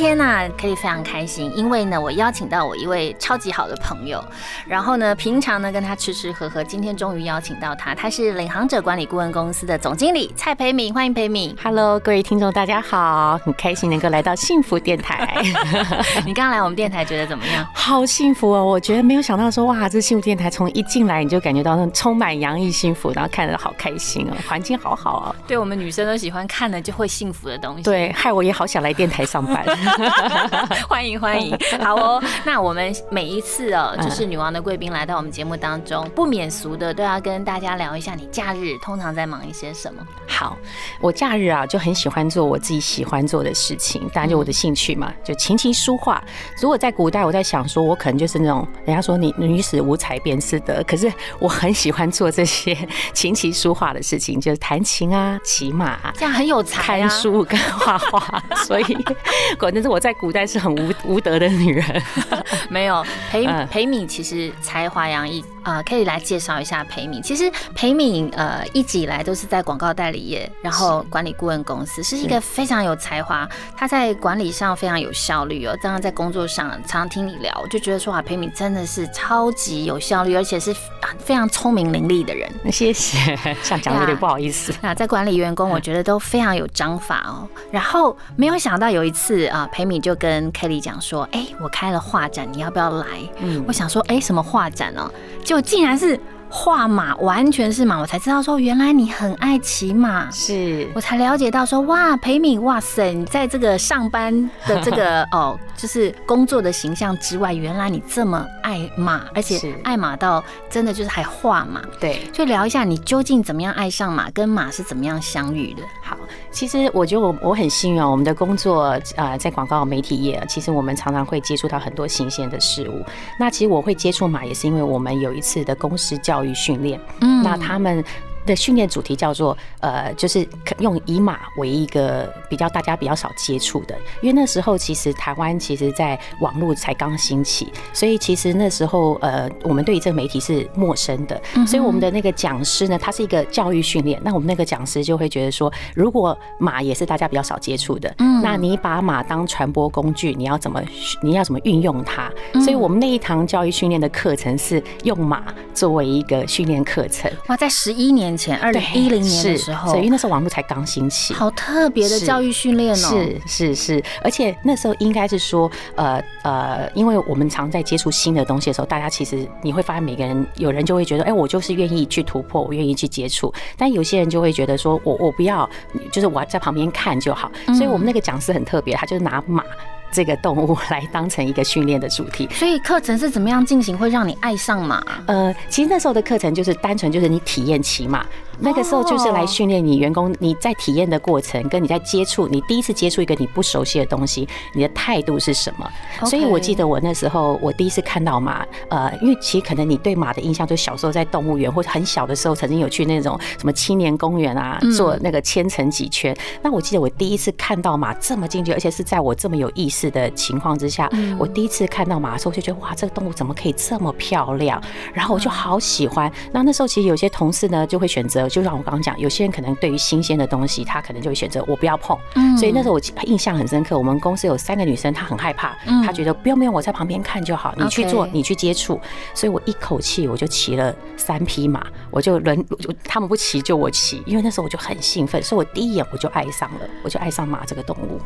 天呢，可以非常开心，因为呢，我邀请到我一位超级好的朋友，然后呢，平常呢跟他吃吃喝喝，今天终于邀请到他，他是领航者管理顾问公司的总经理蔡培敏，欢迎培敏。Hello，各位听众，大家好，很开心能够来到幸福电台。你刚来我们电台，觉得怎么样？好幸福哦！我觉得没有想到说，哇，这幸福电台从一进来你就感觉到那充满洋溢幸福，然后看着好开心哦，环境好好哦。对我们女生都喜欢看了就会幸福的东西。对，害我也好想来电台上班。欢迎欢迎，好哦。那我们每一次哦，就是女王的贵宾来到我们节目当中，不免俗的都要跟大家聊一下，你假日通常在忙一些什么？好，我假日啊就很喜欢做我自己喜欢做的事情，当然就我的兴趣嘛，就琴棋书画。如果在古代，我在想说，我可能就是那种人家说你女子无才便是德，可是我很喜欢做这些琴棋书画的事情，就是弹琴啊、骑马，这样很有才啊，看书跟画画。所以果 真是我。在古代是很无 无德的女人，没有裴裴敏其实才华洋溢啊，可以来介绍一下裴敏。其实裴敏呃一直以来都是在广告代理业，然后管理顾问公司，是一个非常有才华，他在管理上非常有效率哦。这样在工作上常常听你聊，我就觉得说啊，裴敏真的是超级有效率，而且是非常聪明伶俐的人。谢谢，这样讲有点不好意思。那在管理员工，我觉得都非常有章法哦。然后没有想到有一次啊，裴。米就跟 Kelly 讲说，哎，我开了画展，你要不要来？嗯，我想说，哎，什么画展呢？就竟然是。画马完全是马，我才知道说原来你很爱骑马，是我才了解到说哇，裴敏，哇塞，你在这个上班的这个 哦，就是工作的形象之外，原来你这么爱马，而且爱马到真的就是还画马，对，就聊一下你究竟怎么样爱上马，跟马是怎么样相遇的。好，其实我觉得我我很幸运啊，我们的工作啊，在广告媒体业，其实我们常常会接触到很多新鲜的事物。那其实我会接触马，也是因为我们有一次的公司教。教育训练，嗯，那他们。的训练主题叫做呃，就是用以马为一个比较大家比较少接触的，因为那时候其实台湾其实在网络才刚兴起，所以其实那时候呃，我们对于这个媒体是陌生的，所以我们的那个讲师呢，他是一个教育训练，那我们那个讲师就会觉得说，如果马也是大家比较少接触的，嗯，那你把马当传播工具，你要怎么你要怎么运用它？所以我们那一堂教育训练的课程是用马作为一个训练课程。哇，在十一年。前二零一零年的时候，所以那时候网络才刚兴起，好特别的教育训练哦，是是是，而且那时候应该是说，呃呃，因为我们常在接触新的东西的时候，大家其实你会发现每个人有人就会觉得，哎，我就是愿意去突破，我愿意去接触，但有些人就会觉得说我我不要，就是我在旁边看就好，所以我们那个讲师很特别，他就是拿马。这个动物来当成一个训练的主题，所以课程是怎么样进行，会让你爱上马？呃，其实那时候的课程就是单纯就是你体验骑马。那个时候就是来训练你员工，你在体验的过程，跟你在接触，你第一次接触一个你不熟悉的东西，你的态度是什么？所以我记得我那时候我第一次看到马，呃，因为其实可能你对马的印象就小时候在动物园或者很小的时候曾经有去那种什么青年公园啊，做那个千层几圈。那我记得我第一次看到马这么近距离，而且是在我这么有意识的情况之下，我第一次看到马的时候就觉得哇，这个动物怎么可以这么漂亮？然后我就好喜欢。那那时候其实有些同事呢就会选择。就像我刚刚讲，有些人可能对于新鲜的东西，他可能就会选择我不要碰。嗯，所以那时候我印象很深刻。我们公司有三个女生，她很害怕，她觉得不用不用，我在旁边看就好，你去做，你去接触。所以我一口气我就骑了三匹马，我就轮，他们不骑就我骑，因为那时候我就很兴奋，所以我第一眼我就爱上了，我就爱上马这个动物。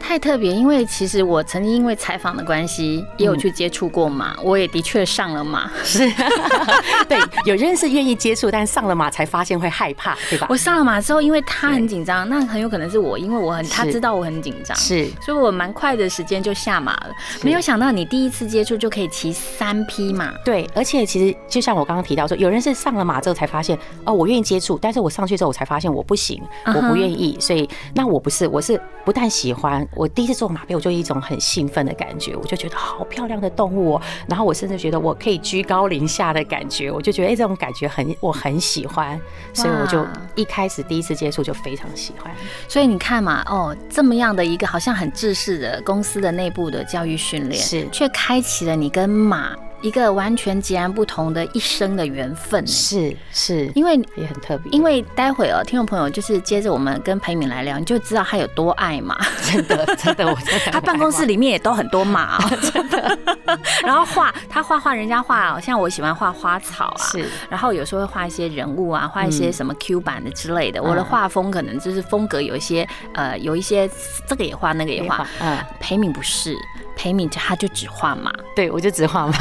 太特别，因为其实我曾经因为采访的关系，也有去接触过马，我也的确上了马。是，对，有人是愿意接触，但上了马才发现会害怕，对吧？我上了马之后，因为他很紧张，那很有可能是我，因为我很他知道我很紧张，是，所以我蛮快的时间就下马了。没有想到你第一次接触就可以骑三匹马，对，而且其实就像我刚刚提到说，有人是上了马之后才发现，哦，我愿意接触，但是我上去之后我才发现我不行，我不愿意，所以那我不是，我是不但喜欢。我第一次坐马背，我就一种很兴奋的感觉，我就觉得好漂亮的动物哦。然后我甚至觉得我可以居高临下的感觉，我就觉得哎，这种感觉很我很喜欢，所以我就一开始第一次接触就非常喜欢。所以你看嘛，哦，这么样的一个好像很制式的公司的内部的教育训练，是却开启了你跟马。一个完全截然不同的一生的缘分，是是，因为也很特别。因为待会哦，听众朋友就是接着我们跟裴敏来聊，你就知道他有多爱嘛，真的 真的，我他办公室里面也都很多马，真的。然后画他画画，人家画，像我喜欢画花草啊，是。然后有时候会画一些人物啊，画一些什么 Q 版的之类的。我的画风可能就是风格有一些呃，有一些这个也画，那个也画。嗯，裴敏不是。裴敏他就只画马，对我就只画马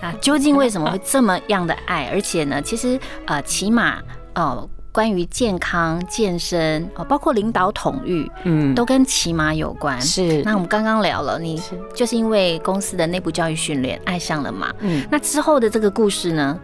啊！究竟为什么会这么样的爱？而且呢，其实呃，骑马哦，关于健康健身哦，包括领导统御，嗯，都跟骑马有关。是。那我们刚刚聊了，你就是因为公司的内部教育训练爱上了马，嗯，那之后的这个故事呢？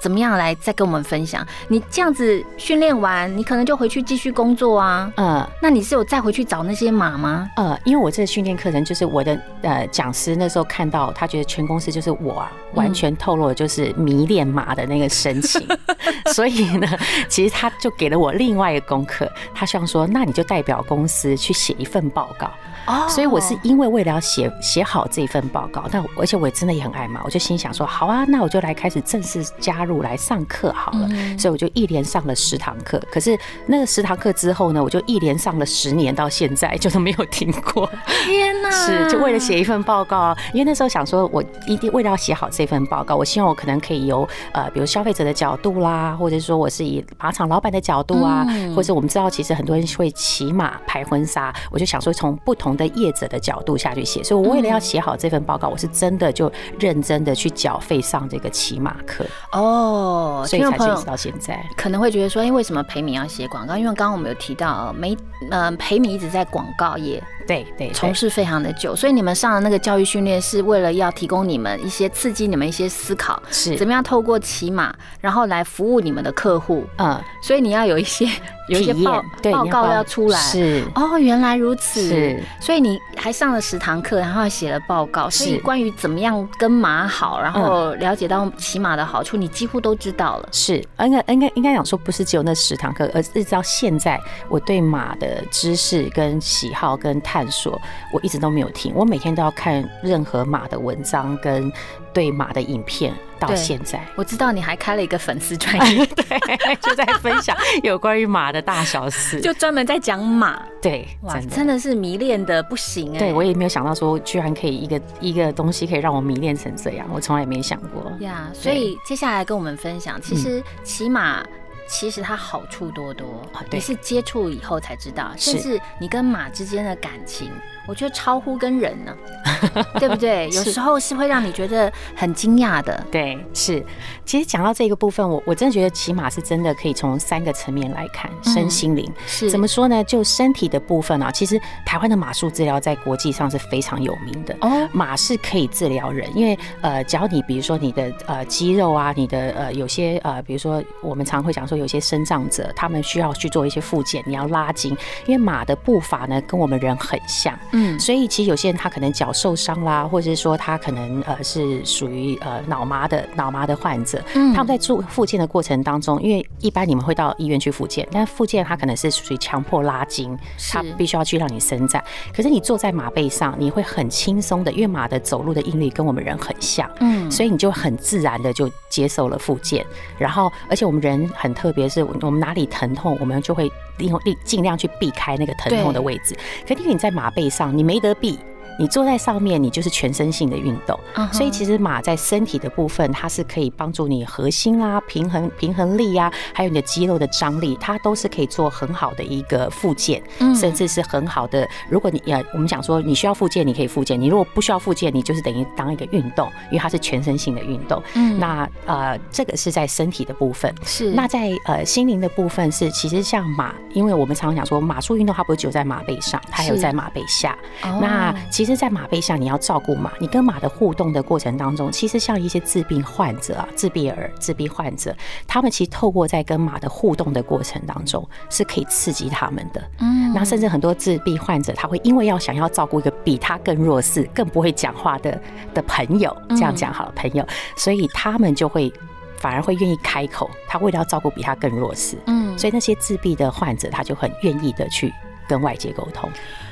怎么样来再跟我们分享？你这样子训练完，你可能就回去继续工作啊。呃，那你是有再回去找那些马吗？呃，因为我这个训练课程就是我的呃讲师那时候看到，他觉得全公司就是我啊，完全透露就是迷恋马的那个神情，所以呢，其实他就给了我另外一个功课，他希望说，那你就代表公司去写一份报告。哦，所以我是因为为了要写写好这份报告，那而且我也真的也很爱马，我就心想说，好啊，那我就来开始正式加入来上课好了。所以我就一连上了十堂课，可是那个十堂课之后呢，我就一连上了十年，到现在就是没有停过。天哪！是就为了写一份报告，因为那时候想说，我一定为了要写好这份报告，我希望我可能可以由呃，比如消费者的角度啦，或者说我是以马场老板的角度啊，或者我们知道其实很多人会骑马拍婚纱，我就想说从不同。的业者的角度下去写，所以我为了要写好这份报告，我是真的就认真的去缴费上这个骑马课哦，所以才坚持到现在。可能会觉得说，哎，为什么裴敏要写广告？因为刚刚我们有提到，没，嗯，裴敏一直在广告业。对对，从事非常的久，所以你们上的那个教育训练是为了要提供你们一些刺激你们一些思考，是怎么样透过骑马，然后来服务你们的客户。嗯，所以你要有一些有一些报报告要出来。是哦，原来如此。是，所以你还上了十堂课，然后写了报告。所以关于怎么样跟马好，然后了解到骑马的好处，你几乎都知道了。是，应该应该应该讲说，不是只有那十堂课，而是到现在我对马的知识跟喜好跟。探索，我一直都没有停。我每天都要看任何马的文章跟对马的影片。到现在，我知道你还开了一个粉丝专 业，对，就在分享有关于马的大小事，就专门在讲马。对，哇，真的是迷恋的不行哎。对我也没有想到说，居然可以一个一个东西可以让我迷恋成这样，我从来没想过。呀，所以接下来跟我们分享，其实骑马。其实它好处多多，你是接触以后才知道，甚至你跟马之间的感情。我觉得超乎跟人呢，对不对？有时候是会让你觉得很惊讶的。对，是。其实讲到这个部分，我我真的觉得骑马是真的可以从三个层面来看，身心灵是怎么说呢？就身体的部分啊，其实台湾的马术治疗在国际上是非常有名的。哦，马是可以治疗人，因为呃，只要你比如说你的呃肌肉啊，你的呃有些呃，比如说我们常会讲说有些生长者，他们需要去做一些复健，你要拉筋，因为马的步伐呢跟我们人很像。嗯，所以其实有些人他可能脚受伤啦，或者是说他可能呃是属于呃脑麻的脑麻的患者，嗯，他们在做复健的过程当中，因为一般你们会到医院去复健，但复健他可能是属于强迫拉筋，他必须要去让你伸展。可是你坐在马背上，你会很轻松的，因为马的走路的应力跟我们人很像，嗯，所以你就很自然的就接受了复健。然后，而且我们人很特别，是我们哪里疼痛，我们就会利用力尽量去避开那个疼痛的位置。可因为你在马背上。你没得避。你坐在上面，你就是全身性的运动，所以其实马在身体的部分，它是可以帮助你核心啦、平衡平衡力呀，还有你的肌肉的张力，它都是可以做很好的一个附件，甚至是很好的。如果你呃，我们讲说你需要复健，你可以复健；你如果不需要复健，你就是等于当一个运动，因为它是全身性的运动。嗯，那呃，这个是在身体的部分。是。那在呃心灵的部分是，其实像马，因为我们常常讲说马术运动，它不是只有在马背上，它还有在马背下。那其其实，在马背上你要照顾马，你跟马的互动的过程当中，其实像一些自闭患者啊、自闭儿、自闭患者，他们其实透过在跟马的互动的过程当中，是可以刺激他们的。嗯，那甚至很多自闭患者，他会因为要想要照顾一个比他更弱势、更不会讲话的的朋友，这样讲好了，朋友，所以他们就会。反而会愿意开口，他为了要照顾比他更弱势，嗯，所以那些自闭的患者，他就很愿意的去跟外界沟通。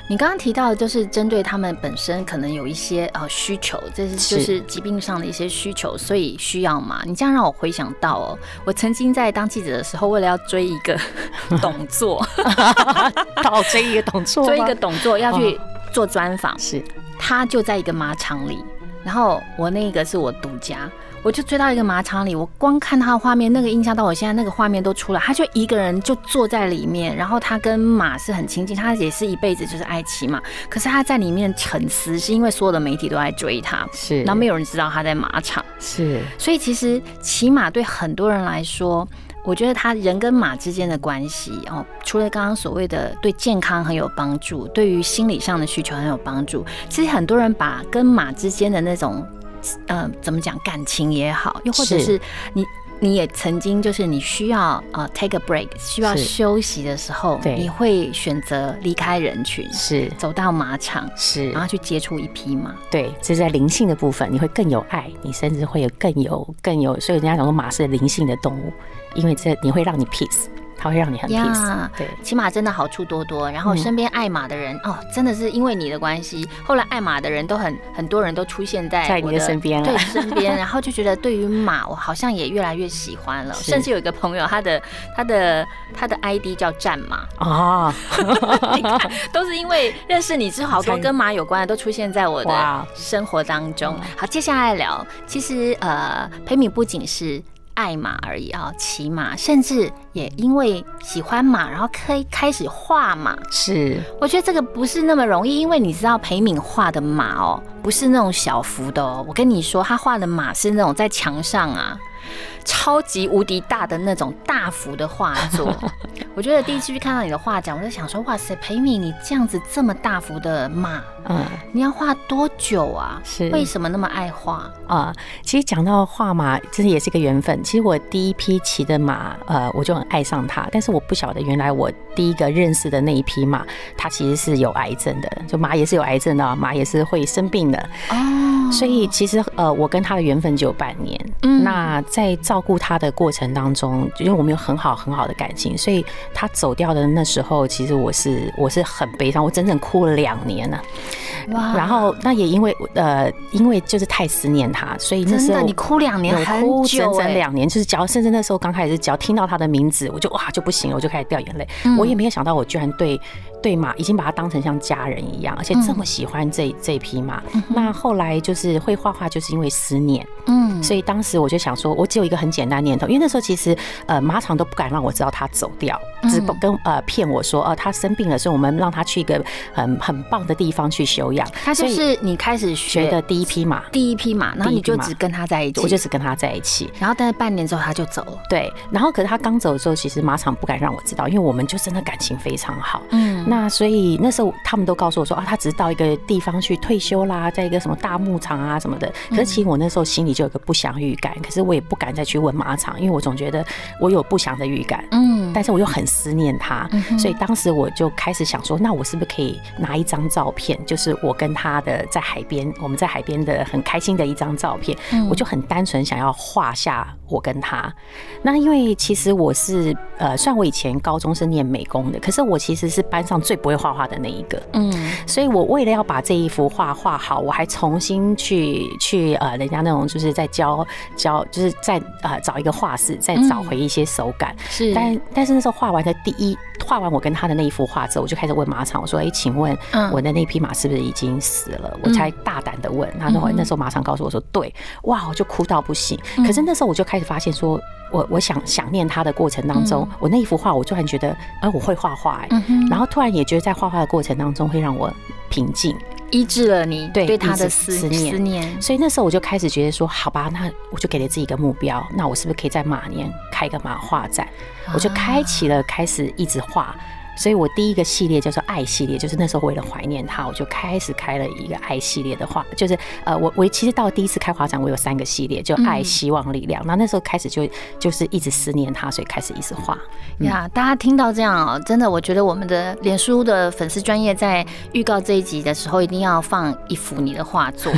你刚刚提到的就是针对他们本身可能有一些呃需求，这是就是疾病上的一些需求，所以需要嘛？你这样让我回想到哦，我曾经在当记者的时候，为了要追一个 董座，到追一个董座，追一个董座要去做专访，是他就在一个马场里，然后我那个是我独家。我就追到一个马场里，我光看他的画面，那个印象到我现在那个画面都出来。他就一个人就坐在里面，然后他跟马是很亲近，他也是一辈子就是爱骑马。可是他在里面沉思，是因为所有的媒体都在追他，是，然后没有人知道他在马场，是。所以其实骑马对很多人来说，我觉得他人跟马之间的关系哦，除了刚刚所谓的对健康很有帮助，对于心理上的需求很有帮助，其实很多人把跟马之间的那种。呃，怎么讲感情也好，又或者是。你，你也曾经就是你需要呃 take a break，需要休息的时候，你会选择离开人群，是。走到马场，是。然后去接触一匹马。对，这是在灵性的部分，你会更有爱，你甚至会有更有更有，所以人家讲说马是灵性的动物，因为这你会让你 peace。它会让你很 peace，对，骑马真的好处多多。然后身边爱马的人哦，真的是因为你的关系，后来爱马的人都很很多人都出现在在你的身边了，对身边，然后就觉得对于马，我好像也越来越喜欢了。甚至有一个朋友，他的他的他的 ID 叫战马啊，你看，都是因为认识你之后，好多跟 马有关的都出现在我的生活当中。好，接下来聊，其实呃，裴敏不仅是。爱马而已啊，骑马，甚至也因为喜欢马，然后可以开始画马。是，我觉得这个不是那么容易，因为你知道裴敏画的马哦，不是那种小幅的哦。我跟你说，他画的马是那种在墙上啊。超级无敌大的那种大幅的画作，我觉得第一次去看到你的画展，我就想说，哇塞，裴敏，你这样子这么大幅的马，嗯，你要画多久啊？是为什么那么爱画啊？其实讲到画马，其实也是一个缘分。其实我第一批骑的马，呃，我就很爱上它，但是我不晓得原来我第一个认识的那一匹马，它其实是有癌症的，就马也是有癌症的，马也是会生病的哦。所以其实呃，我跟它的缘分只有半年。嗯，那在。照顾他的过程当中，因为我们有很好很好的感情，所以他走掉的那时候，其实我是我是很悲伤，我整整哭了两年呢。哇！然后那也因为呃，因为就是太思念他，所以那时候你哭两年，哭整整两年，就是只要甚至那时候刚开始只要听到他的名字，我就哇就不行了，我就开始掉眼泪。我也没有想到，我居然对对马已经把它当成像家人一样，而且这么喜欢这这匹马。那后来就是会画画，就是因为思念。嗯，所以当时我就想说，我只有一个。很简单念头，因为那时候其实呃马场都不敢让我知道他走掉，只跟呃骗我说哦他生病了，所以我们让他去一个很很棒的地方去休养。他就是你开始学的第一匹马，第一匹马，然后你就只跟他在一起，我就只跟他在一起。然后但是半年之后他就走了，对。然后可是他刚走的时候，其实马场不敢让我知道，因为我们就真的感情非常好。嗯。那所以那时候他们都告诉我说啊，他只是到一个地方去退休啦，在一个什么大牧场啊什么的。可是其实我那时候心里就有个不祥预感，可是我也不敢再。去问马场，因为我总觉得我有不祥的预感，嗯，但是我又很思念他，所以当时我就开始想说，那我是不是可以拿一张照片，就是我跟他的在海边，我们在海边的很开心的一张照片，我就很单纯想要画下我跟他。那因为其实我是呃，虽然我以前高中是念美工的，可是我其实是班上最不会画画的那一个，嗯，所以我为了要把这一幅画画好，我还重新去去呃，人家那种就是在教教，就是在。呃，找一个画室，再找回一些手感。是，但但是那时候画完的第一，画完我跟他的那一幅画之后，我就开始问马场，我说：“哎，请问我的那匹马是不是已经死了？”我才大胆的问。他说：“那时候马场告诉我说，对。”哇，我就哭到不行。可是那时候我就开始发现，说我我想想念他的过程当中，我那一幅画，我突然觉得，哎，我会画画，哎，然后突然也觉得在画画的过程当中会让我平静。医治了你对他的思念，思念。所以那时候我就开始觉得说，好吧，那我就给了自己一个目标，那我是不是可以在马年开一个马画展？我就开启了，开始一直画。所以我第一个系列叫做爱系列，就是那时候为了怀念他，我就开始开了一个爱系列的画，就是呃，我我其实到第一次开画展，我有三个系列，就爱、希望、力量。那那时候开始就就是一直思念他，所以开始一直画。呀，大家听到这样哦，真的，我觉得我们的脸书的粉丝专业在预告这一集的时候，一定要放一幅你的画作，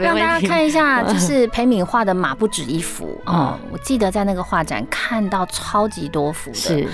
让大家看一下，就是裴敏画的马不止一幅哦。我记得在那个画展看到超级多幅的，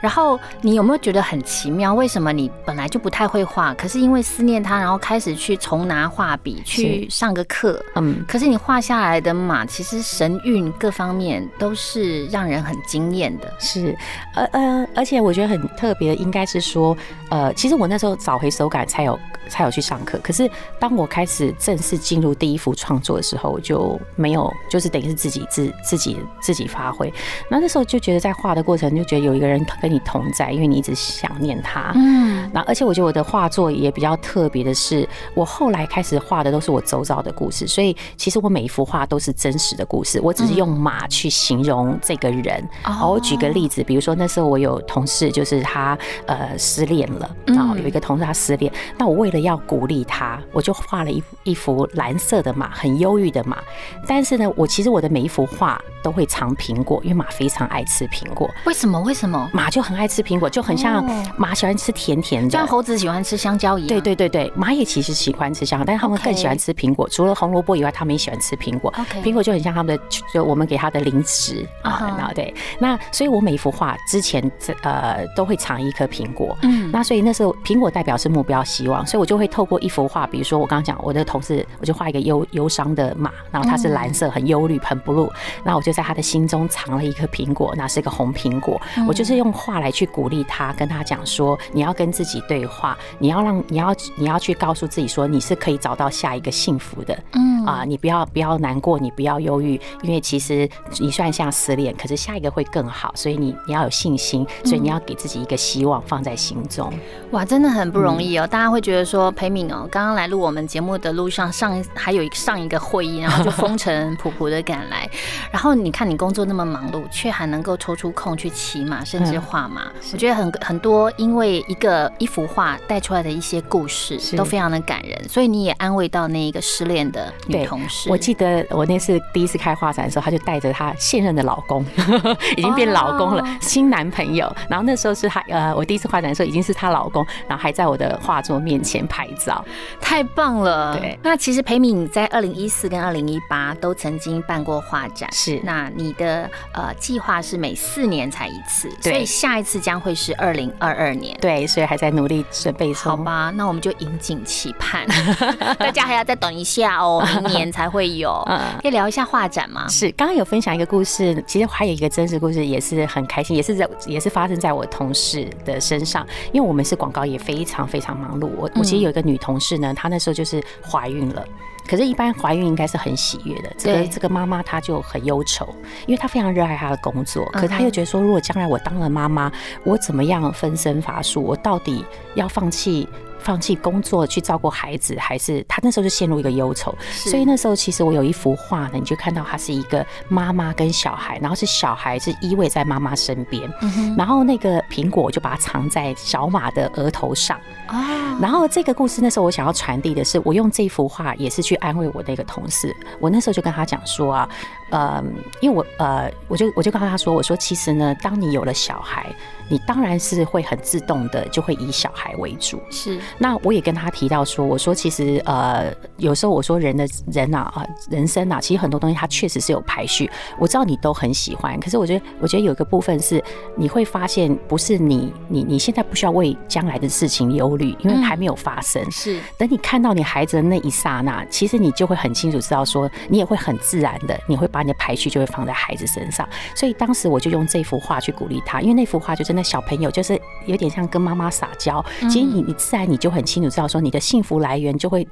然后你有没有觉得很奇妙？为什么你本来就不太会画，可是因为思念他，然后开始去重拿画笔去上个课，嗯，可是你画下来的马，其实神韵各方面都是让人很惊艳的。是，呃呃，而且我觉得很特别的，应该是说，呃，其实我那时候找回手感才有才有去上课，可是当我开始正式进入第一幅创作的时候，我就没有，就是等于是自己自自己自己发挥。那那时候就觉得在画的过程，就觉得有一个人跟你同在，因为你一直想念他。嗯，那而且我觉得我的画作也比较特别的是，我后来开始画的都是我周遭的故事，所以其实我每一幅画都是真实的故事，我只是用马去形容这个人。哦，我举个例子，比如说那时候我有同事，就是他呃失恋了然后，有一个同事他失恋，那我为了要鼓励他，我就画了一一幅蓝色的马，很忧郁的马。但是呢，我其实我的每一幅画都会藏苹果，因为马非常爱吃苹果。为什么？为什么？马就很爱吃苹果，就很像马喜欢吃甜甜的，像猴子喜欢吃香蕉一样。对对对对，马也其实喜欢吃香蕉，但是他们更喜欢吃苹果。除了红萝卜以外，他们也喜欢吃苹果。苹果就很像他们的，就我们给他的零食啊。那对，那所以我每一幅画之前呃都会藏一颗苹果。嗯，那所以那时候苹果代表是目标希望，所以我就会透过一幅画，比如说我刚刚讲我的同事，我就画一个忧忧伤的马，然后它是蓝色，很忧虑，很 blue。那我就在他的心中藏了一颗苹果，那是一个红苹果。我就是用话来去鼓励他，跟他讲说，你要跟自己对话，你要让你要你要去告诉自己说，你是可以找到下一个幸福的。嗯啊，你不要不要难过，你不要忧郁，因为其实你虽然像失恋，可是下一个会更好，所以你你要有信心，所以你要给自己一个希望放在心中。哇，真的很不容易哦！大家会觉得说，裴敏哦，刚刚来录我们节目的路上上还有上一个会议，然后就 风尘仆仆的赶来，然后你看你工作那么忙碌，却还能够抽出空去骑马，甚至画马，我觉得很很多，因为一个一幅画带出来的一些故事都非常的感人，所以你也安慰到那一个失恋的女同事。我记得我那次第一次开画展的时候，她就带着她现任的老公，已经变老公了，新男朋友。然后那时候是她呃，我第一次画展的时候已经是她老公，然后还在我的画作面前拍照，太棒了。对，那其实裴敏在二零一四跟二零一八都曾经办过画展，是。那你的呃计划是每四年才一次，所以下一次将会是二零二二年。对，所以还在努力准备。好吧，那我们就引颈期盼，大家还要再等一下哦，明年才会有。可以聊一下画展吗？是，刚刚有分享一个故事，其实还有一个真实故事，也是很开心，也是在也是发生在我同事的身上。因为我们是广告也，非常非常忙碌。我我其实有一个女同事呢，她那时候就是怀孕了。可是，一般怀孕应该是很喜悦的。这个这个妈妈她就很忧愁，因为她非常热爱她的工作。可她又觉得说，如果将来我当了妈妈，我怎么样分身乏术？我到底要放弃？放弃工作去照顾孩子，还是他那时候就陷入一个忧愁。所以那时候其实我有一幅画呢，你就看到他是一个妈妈跟小孩，然后是小孩是依偎在妈妈身边，然后那个苹果我就把它藏在小马的额头上。啊，然后这个故事那时候我想要传递的是，我用这幅画也是去安慰我的一个同事。我那时候就跟他讲说啊，呃，因为我呃，我就我就告诉他说，我说其实呢，当你有了小孩。你当然是会很自动的，就会以小孩为主。是，那我也跟他提到说，我说其实呃，有时候我说人的人啊啊，人生啊，其实很多东西它确实是有排序。我知道你都很喜欢，可是我觉得，我觉得有一个部分是你会发现，不是你你你现在不需要为将来的事情忧虑，因为还没有发生。是，等你看到你孩子的那一刹那，其实你就会很清楚知道说，你也会很自然的，你会把你的排序就会放在孩子身上。所以当时我就用这幅画去鼓励他，因为那幅画就真的。小朋友就是有点像跟妈妈撒娇，其实你你自然你就很清楚知道说你的幸福来源就会。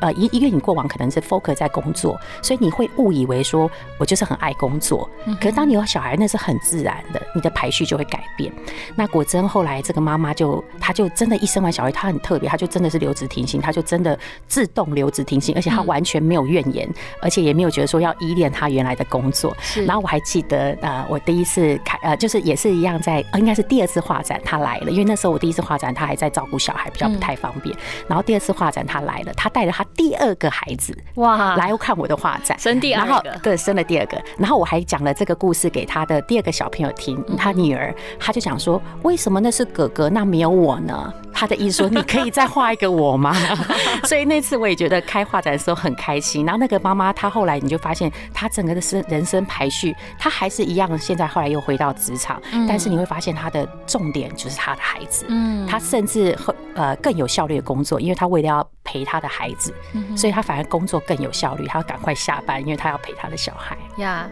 呃，一因为你过往可能是 focus 在工作，所以你会误以为说我就是很爱工作。可是当你有小孩，那是很自然的，你的排序就会改变。那果真后来这个妈妈就，她就真的一生完小孩，她很特别，她就真的是留职停薪，她就真的自动留职停薪，而且她完全没有怨言，而且也没有觉得说要依恋她原来。来的工作。然后我还记得，呃，我第一次开，呃，就是也是一样在，应该是第二次画展他来了，因为那时候我第一次画展他还在照顾小孩，比较不太方便。然后第二次画展他来了，他带着他第二个孩子哇来看我的画展，生第二个，对，生了第二个。然后我还讲了这个故事给他的第二个小朋友听，他女儿，他就讲说，为什么那是哥哥，那没有我呢？他的意思说，你可以再画一个我吗？所以那次我也觉得开画展的时候很开心。然后那个妈妈，她后来你就发现，她整个的生人生排序，他还是一样。现在后来又回到职场，但是你会发现他的重点就是他的孩子。嗯，他甚至呃更有效率的工作，因为他为了要。陪他的孩子，所以他反而工作更有效率，他要赶快下班，因为他要陪他的小孩。呀，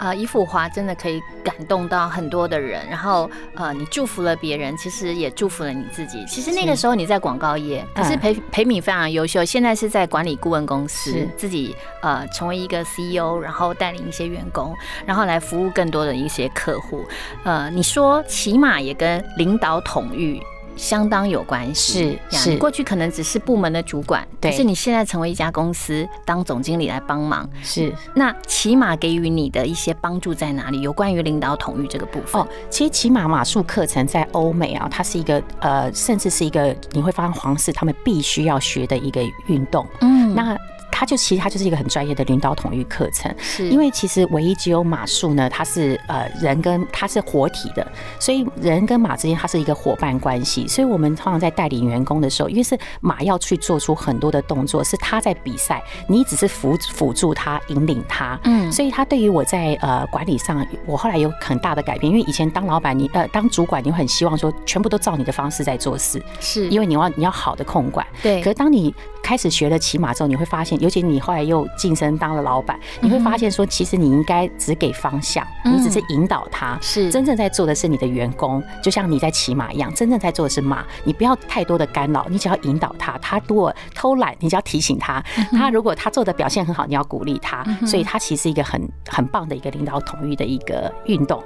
呃，一幅画真的可以感动到很多的人，然后呃，你祝福了别人，其实也祝福了你自己。其实那个时候你在广告业，可是裴裴敏非常优秀，现在是在管理顾问公司，自己呃成为一个 CEO，然后带领一些员工，然后来服务更多的一些客户。呃，你说起码也跟领导统御。相当有关系，是是，过去可能只是部门的主管，可是你现在成为一家公司当总经理来帮忙，是那起码给予你的一些帮助在哪里？有关于领导统御这个部分哦，其实起码马术课程在欧美啊，它是一个呃，甚至是一个你会发现皇室他们必须要学的一个运动，嗯，那。它就其实它就是一个很专业的领导统御课程，是。因为其实唯一只有马术呢，它是呃人跟它是活体的，所以人跟马之间它是一个伙伴关系，所以我们通常在带领员工的时候，因为是马要去做出很多的动作，是他在比赛，你只是辅辅助他引领他，嗯，所以他对于我在呃管理上，我后来有很大的改变，因为以前当老板你呃当主管，你很希望说全部都照你的方式在做事，是。因为你要你要好的控管，对，可是当你开始学了骑马之后，你会发现尤其你后来又晋升当了老板，你会发现说，其实你应该只给方向，你只是引导他，是真正在做的是你的员工，就像你在骑马一样，真正在做的是马，你不要太多的干扰，你只要引导他，他如果偷懒，你只要提醒他；他如果他做的表现很好，你要鼓励他。所以，他其实一个很很棒的一个领导统御的一个运动。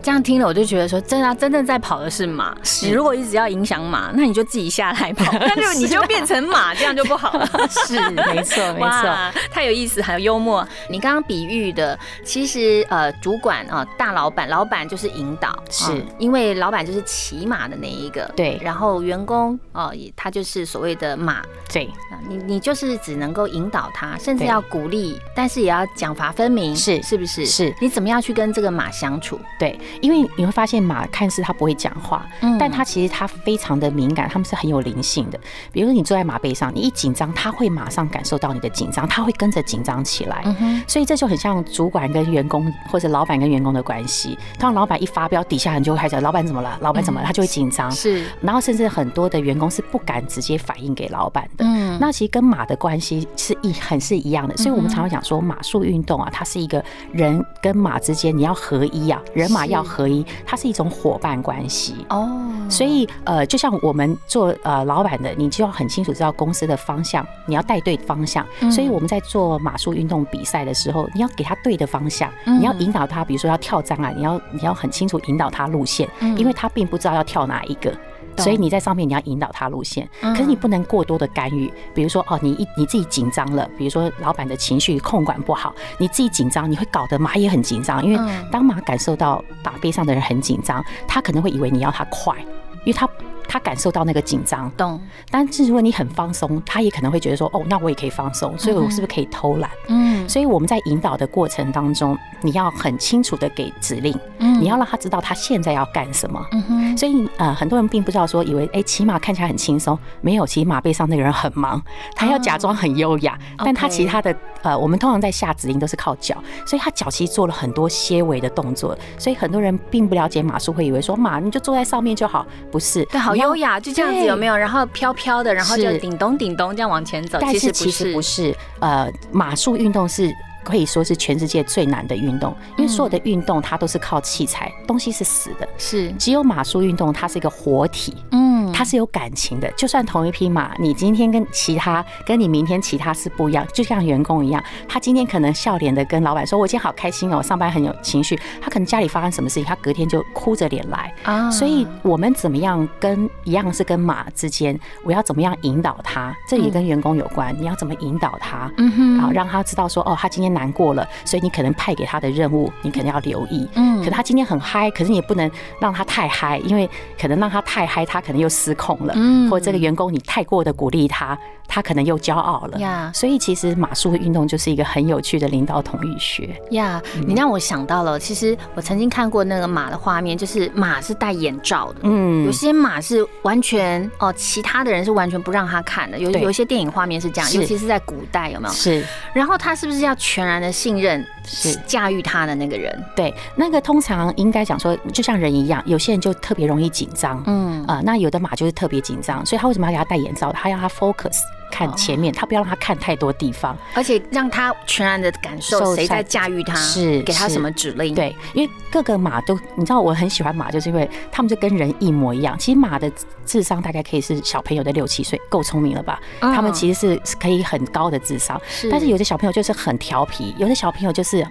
这样听了，我就觉得说，真的，真正在跑的是马。你如果一直要影响马，那你就自己下来跑，那就你就变成马，这样就不好了。是，没错。没错，太有意思，还有幽默。你刚刚比喻的，其实呃，主管啊，大老板，老板就是引导，是因为老板就是骑马的那一个，对。然后员工哦，他就是所谓的马，对。你你就是只能够引导他，甚至要鼓励，但是也要奖罚分明，是是不是？是。你怎么样去跟这个马相处？对，因为你会发现马看似它不会讲话，嗯，但它其实它非常的敏感，他们是很有灵性的。比如说你坐在马背上，你一紧张，他会马上感受。到你的紧张，他会跟着紧张起来，所以这就很像主管跟员工或者老板跟员工的关系。当老板一发飙，底下人就会开始：老板怎么了？老板怎么了？他就会紧张。是，然后甚至很多的员工是不敢直接反映给老板的。嗯，那其实跟马的关系是一很是一样的。所以我们常常讲说，马术运动啊，它是一个人跟马之间你要合一啊，人马要合一，它是一种伙伴关系。哦，所以呃，就像我们做呃老板的，你就要很清楚知道公司的方向，你要带对方向。所以我们在做马术运动比赛的时候，你要给他对的方向，你要引导他，比如说要跳障碍，你要你要很清楚引导他路线，因为他并不知道要跳哪一个，所以你在上面你要引导他路线，可是你不能过多的干预，比如说哦，你一你自己紧张了，比如说老板的情绪控管不好，你自己紧张，你会搞得马也很紧张，因为当马感受到马背上的人很紧张，他可能会以为你要他快，因为他。他感受到那个紧张，懂。但是如果你很放松，他也可能会觉得说，哦，那我也可以放松，所以我是不是可以偷懒？嗯。所以我们在引导的过程当中，你要很清楚的给指令，嗯，你要让他知道他现在要干什么。嗯哼。所以呃，很多人并不知道说，以为哎骑马看起来很轻松，没有，其实马背上那个人很忙，他要假装很优雅，但他其他的呃，我们通常在下指令都是靠脚，所以他脚其实做了很多些微的动作，所以很多人并不了解马术，会以为说马你就坐在上面就好，不是。对，好。优雅就这样子有没有？然后飘飘的，然后就叮咚叮咚这样往前走。但是其实不是，呃，马术运动是可以说是全世界最难的运动，因为所有的运动它都是靠器材，东西是死的，是。只有马术运动它是一个活体，嗯。它是有感情的。就算同一匹马，你今天跟其他，跟你明天其他是不一样。就像员工一样，他今天可能笑脸的跟老板说：“我今天好开心哦，上班很有情绪。”他可能家里发生什么事情，他隔天就哭着脸来啊。所以我们怎么样跟一样是跟马之间，我要怎么样引导他？这也跟员工有关。你要怎么引导他？嗯哼，好让他知道说：“哦，他今天难过了，所以你可能派给他的任务，你可能要留意。”嗯，可他今天很嗨，可是你也不能让他太嗨，因为可能让他太嗨，他可能又失控了。嗯，或者这个员工你太过的鼓励他，他可能又骄傲了。呀，所以其实马术运动就是一个很有趣的领导统御学。呀，你让我想到了，其实我曾经看过那个马的画面，就是马是戴眼罩的。嗯，有些马是完全哦，其他的人是完全不让他看的。有有一些电影画面是这样，尤其是在古代，有没有？是。然后他是不是要全然的信任？是驾驭他的那个人，对，那个通常应该讲说，就像人一样，有些人就特别容易紧张，嗯啊，那有的马就是特别紧张，所以他为什么要给他戴眼罩？他要他 focus。看前面，他不要让他看太多地方，而且让他全然的感受谁在驾驭他，是给他什么指令。对，因为各个马都，你知道我很喜欢马，就是因为他们就跟人一模一样。其实马的智商大概可以是小朋友的六七岁，够聪明了吧？他们其实是可以很高的智商，但是有的小朋友就是很调皮，有的小朋友就是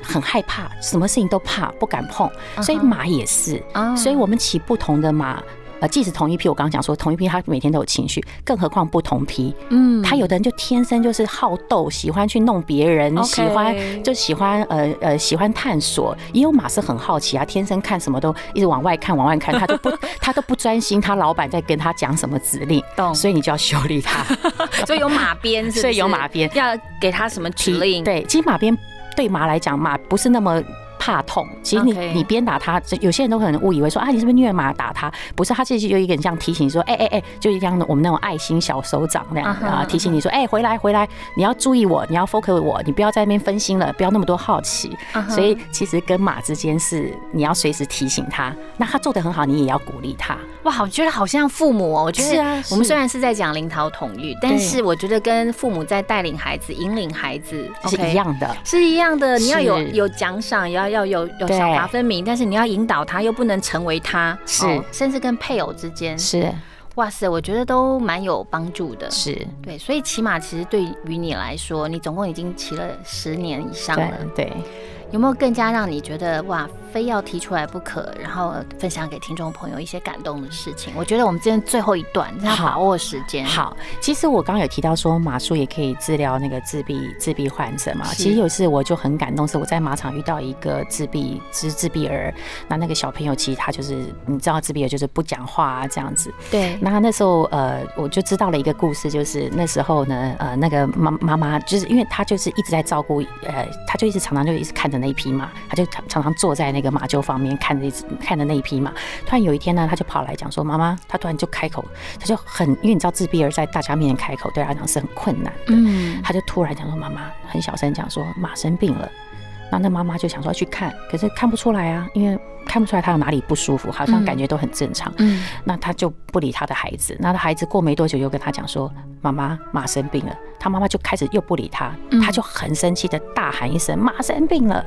很害怕，什么事情都怕，不敢碰。所以马也是，所以我们骑不同的马。呃，即使同一批，我刚刚讲说同一批，他每天都有情绪，更何况不同批。嗯，他有的人就天生就是好斗，喜欢去弄别人，喜欢就喜欢呃呃喜欢探索。也有马是很好奇啊，天生看什么都一直往外看，往外看，他都不 他都不专心，他老板在跟他讲什么指令，所以你就要修理他。所以有马鞭，所以有马鞭要给他什么指令？对，其实马鞭对马来讲，马不是那么。怕痛，其实你你鞭打他，有些人都可能误以为说啊，你是不是虐马打他？不是，他其实有一个人这样提醒说，哎哎哎，就一样的我们那种爱心小手掌那样啊，提醒你说，哎，回来回来，你要注意我，你要 focus 我，你不要在那边分心了，不要那么多好奇。所以其实跟马之间是你要随时提醒他，那他做的很好，你也要鼓励他。哇，我觉得好像父母哦，我觉得是啊。我们虽然是在讲领导统御，但是我觉得跟父母在带领孩子、引领孩子是一样的，是一样的。你要有有奖赏，也要要有有小法分明，但是你要引导他，又不能成为他，是，甚至跟配偶之间是。哇塞，我觉得都蛮有帮助的。是对，所以起码其实对于你来说，你总共已经骑了十年以上了。对。有没有更加让你觉得哇，非要提出来不可，然后分享给听众朋友一些感动的事情？我觉得我们今天最后一段要把握时间。好，其实我刚刚有提到说马术也可以治疗那个自闭自闭患者嘛。其实有一次我就很感动，是我在马场遇到一个自闭自自闭儿，那那个小朋友其实他就是你知道自闭儿就是不讲话啊这样子。对。那那时候呃我就知道了一个故事，就是那时候呢呃那个妈妈妈就是因为他就是一直在照顾呃他就一直常常就一直看着。那一匹马，他就常常常坐在那个马厩旁边看着看着那一匹马。突然有一天呢，他就跑来讲说：“妈妈。”他突然就开口，他就很因为你知道自闭儿在大家面前开口，对他讲是很困难的。嗯，他就突然讲说：“妈妈，很小声讲说马生病了。”那那妈妈就想说去看，可是看不出来啊，因为看不出来他有哪里不舒服，好像感觉都很正常。嗯，那他就不理他的孩子。那他孩子过没多久又跟他讲说：“妈妈，马生病了。”他妈妈就开始又不理他，他就很生气的大喊一声：“马生病了！”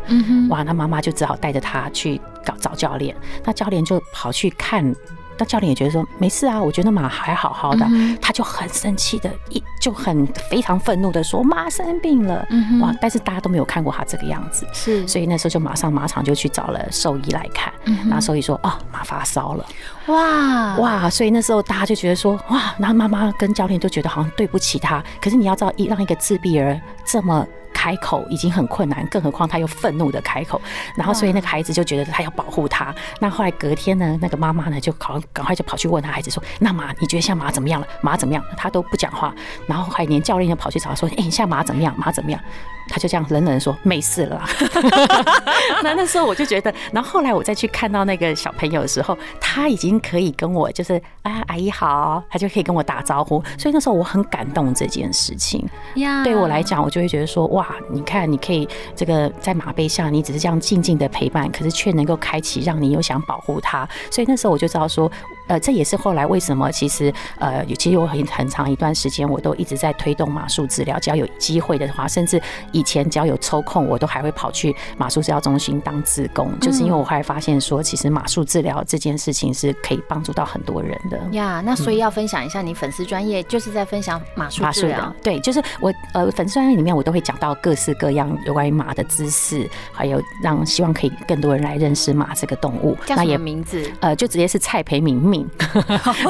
哇，那妈妈就只好带着他去搞找教练。那教练就跑去看。那教练也觉得说没事啊，我觉得马还好好的，他就很生气的，一就很非常愤怒的说马生病了，哇！但是大家都没有看过他这个样子，是，所以那时候就马上马场就去找了兽医来看，那兽医说哦，马发烧了，哇。哇！所以那时候大家就觉得说哇，然后妈妈跟教练都觉得好像对不起他，可是你要知道一让一个自闭儿这么。开口已经很困难，更何况他又愤怒的开口，然后所以那个孩子就觉得他要保护他。那后来隔天呢，那个妈妈呢就赶赶快就跑去问他孩子说：“那马你觉得像马怎么样了？马怎么样？”他都不讲话，然后还连教练就跑去找他说：“哎，像马怎么样？马怎么样？”他就这样冷冷的说：“没事了。”那那时候我就觉得，然后后来我再去看到那个小朋友的时候，他已经可以跟我就是啊阿姨好，他就可以跟我打招呼。所以那时候我很感动这件事情。呀，对我来讲，我就会觉得说哇。你看，你可以这个在马背上，你只是这样静静的陪伴，可是却能够开启让你又想保护他。所以那时候我就知道说，呃，这也是后来为什么其实呃，其实我很很长一段时间我都一直在推动马术治疗，只要有机会的话，甚至以前只要有抽空，我都还会跑去马术治疗中心当志工，就是因为我后来发现说，其实马术治疗这件事情是可以帮助到很多人的呀。那所以要分享一下你粉丝专业，就是在分享马术治疗，对，就是我呃粉丝专业里面我都会讲到各式各样有关于马的知识，还有让希望可以更多人来认识马这个动物。叫什么名字？呃，就直接是蔡培敏敏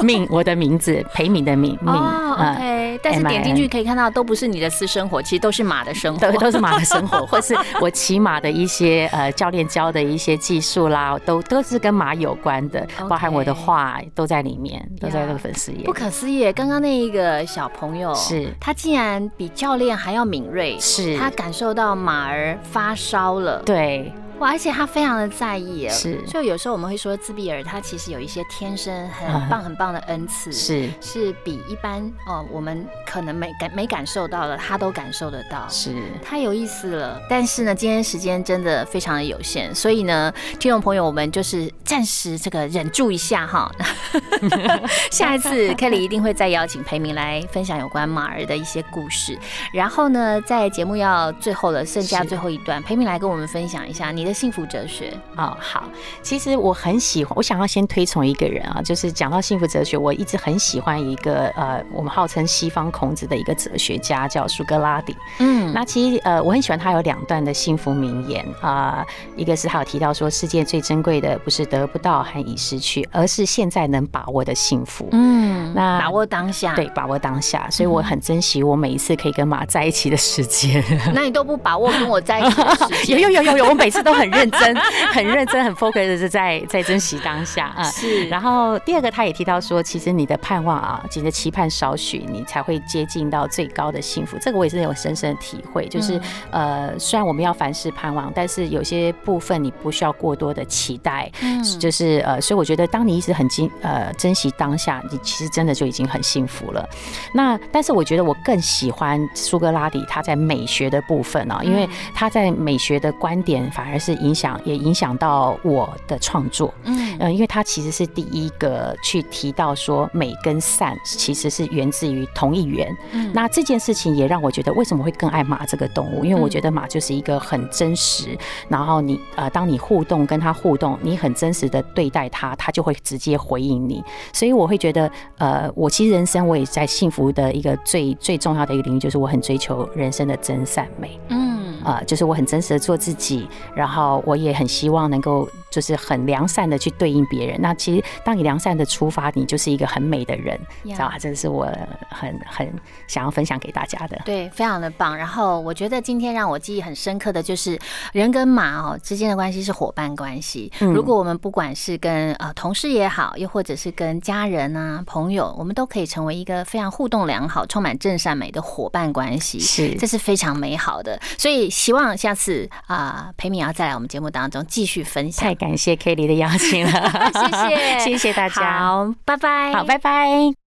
敏，我的名字裴敏的敏敏。OK，但是点进去可以看到，都不是你的私生活，其实都是马的生活，对，都是马的生活，或是我骑马的一些呃教练教的一些技术啦，都都是跟马有关的，包含我的画都在里面，都在这个粉丝页。不可思议，刚刚那一个小朋友是，他竟然比教练还要敏锐，是他感受到马儿发烧了，对。哇，而且他非常的在意，是，所以有时候我们会说自闭儿他其实有一些天生很棒很棒的恩赐，是，是比一般哦我们可能没感没感受到的，他都感受得到，是，太有意思了。但是呢，今天时间真的非常的有限，所以呢，听众朋友我们就是暂时这个忍住一下哈，下一次 Kelly 一定会再邀请裴明来分享有关马儿的一些故事，然后呢，在节目要最后了剩下最后一段，裴明来跟我们分享一下你的。幸福哲学哦，好，其实我很喜欢，我想要先推崇一个人啊，就是讲到幸福哲学，我一直很喜欢一个呃，我们号称西方孔子的一个哲学家叫苏格拉底。嗯，那其实呃，我很喜欢他有两段的幸福名言啊，一个是他有提到说，世界最珍贵的不是得不到和已失去，而是现在能把握的幸福。嗯，那把握当下，对，把握当下，所以我很珍惜我每一次可以跟马在一起的时间。那你都不把握跟我在一起的时间？有有有有有，我每次都。很认真，很认真，很 focus 的是在在珍惜当下啊。是。然后第二个，他也提到说，其实你的盼望啊，你的期盼少许，你才会接近到最高的幸福。这个我也是有深深的体会。就是呃，虽然我们要凡事盼望，但是有些部分你不需要过多的期待。嗯。就是呃，所以我觉得，当你一直很珍呃珍惜当下，你其实真的就已经很幸福了。那但是我觉得我更喜欢苏格拉底他在美学的部分啊，因为他在美学的观点反而是。影响也影响到我的创作，嗯。呃，因为他其实是第一个去提到说美跟善其实是源自于同一源，嗯，那这件事情也让我觉得为什么会更爱马这个动物？因为我觉得马就是一个很真实，然后你呃，当你互动跟他互动，你很真实的对待他，他就会直接回应你，所以我会觉得呃，我其实人生我也在幸福的一个最最重要的一个领域，就是我很追求人生的真善美，嗯。啊，就是我很真实的做自己，然后我也很希望能够。就是很良善的去对应别人。那其实当你良善的出发，你就是一个很美的人，知道吧？这是我很很想要分享给大家的。对，非常的棒。然后我觉得今天让我记忆很深刻的就是人跟马哦之间的关系是伙伴关系。如果我们不管是跟呃同事也好，又或者是跟家人啊朋友，我们都可以成为一个非常互动良好、充满正善美的伙伴关系。是，这是非常美好的。所以希望下次啊裴敏要再来我们节目当中继续分享。感谢 Kelly 的邀请了，谢谢，谢谢大家，好，拜拜，好，拜拜。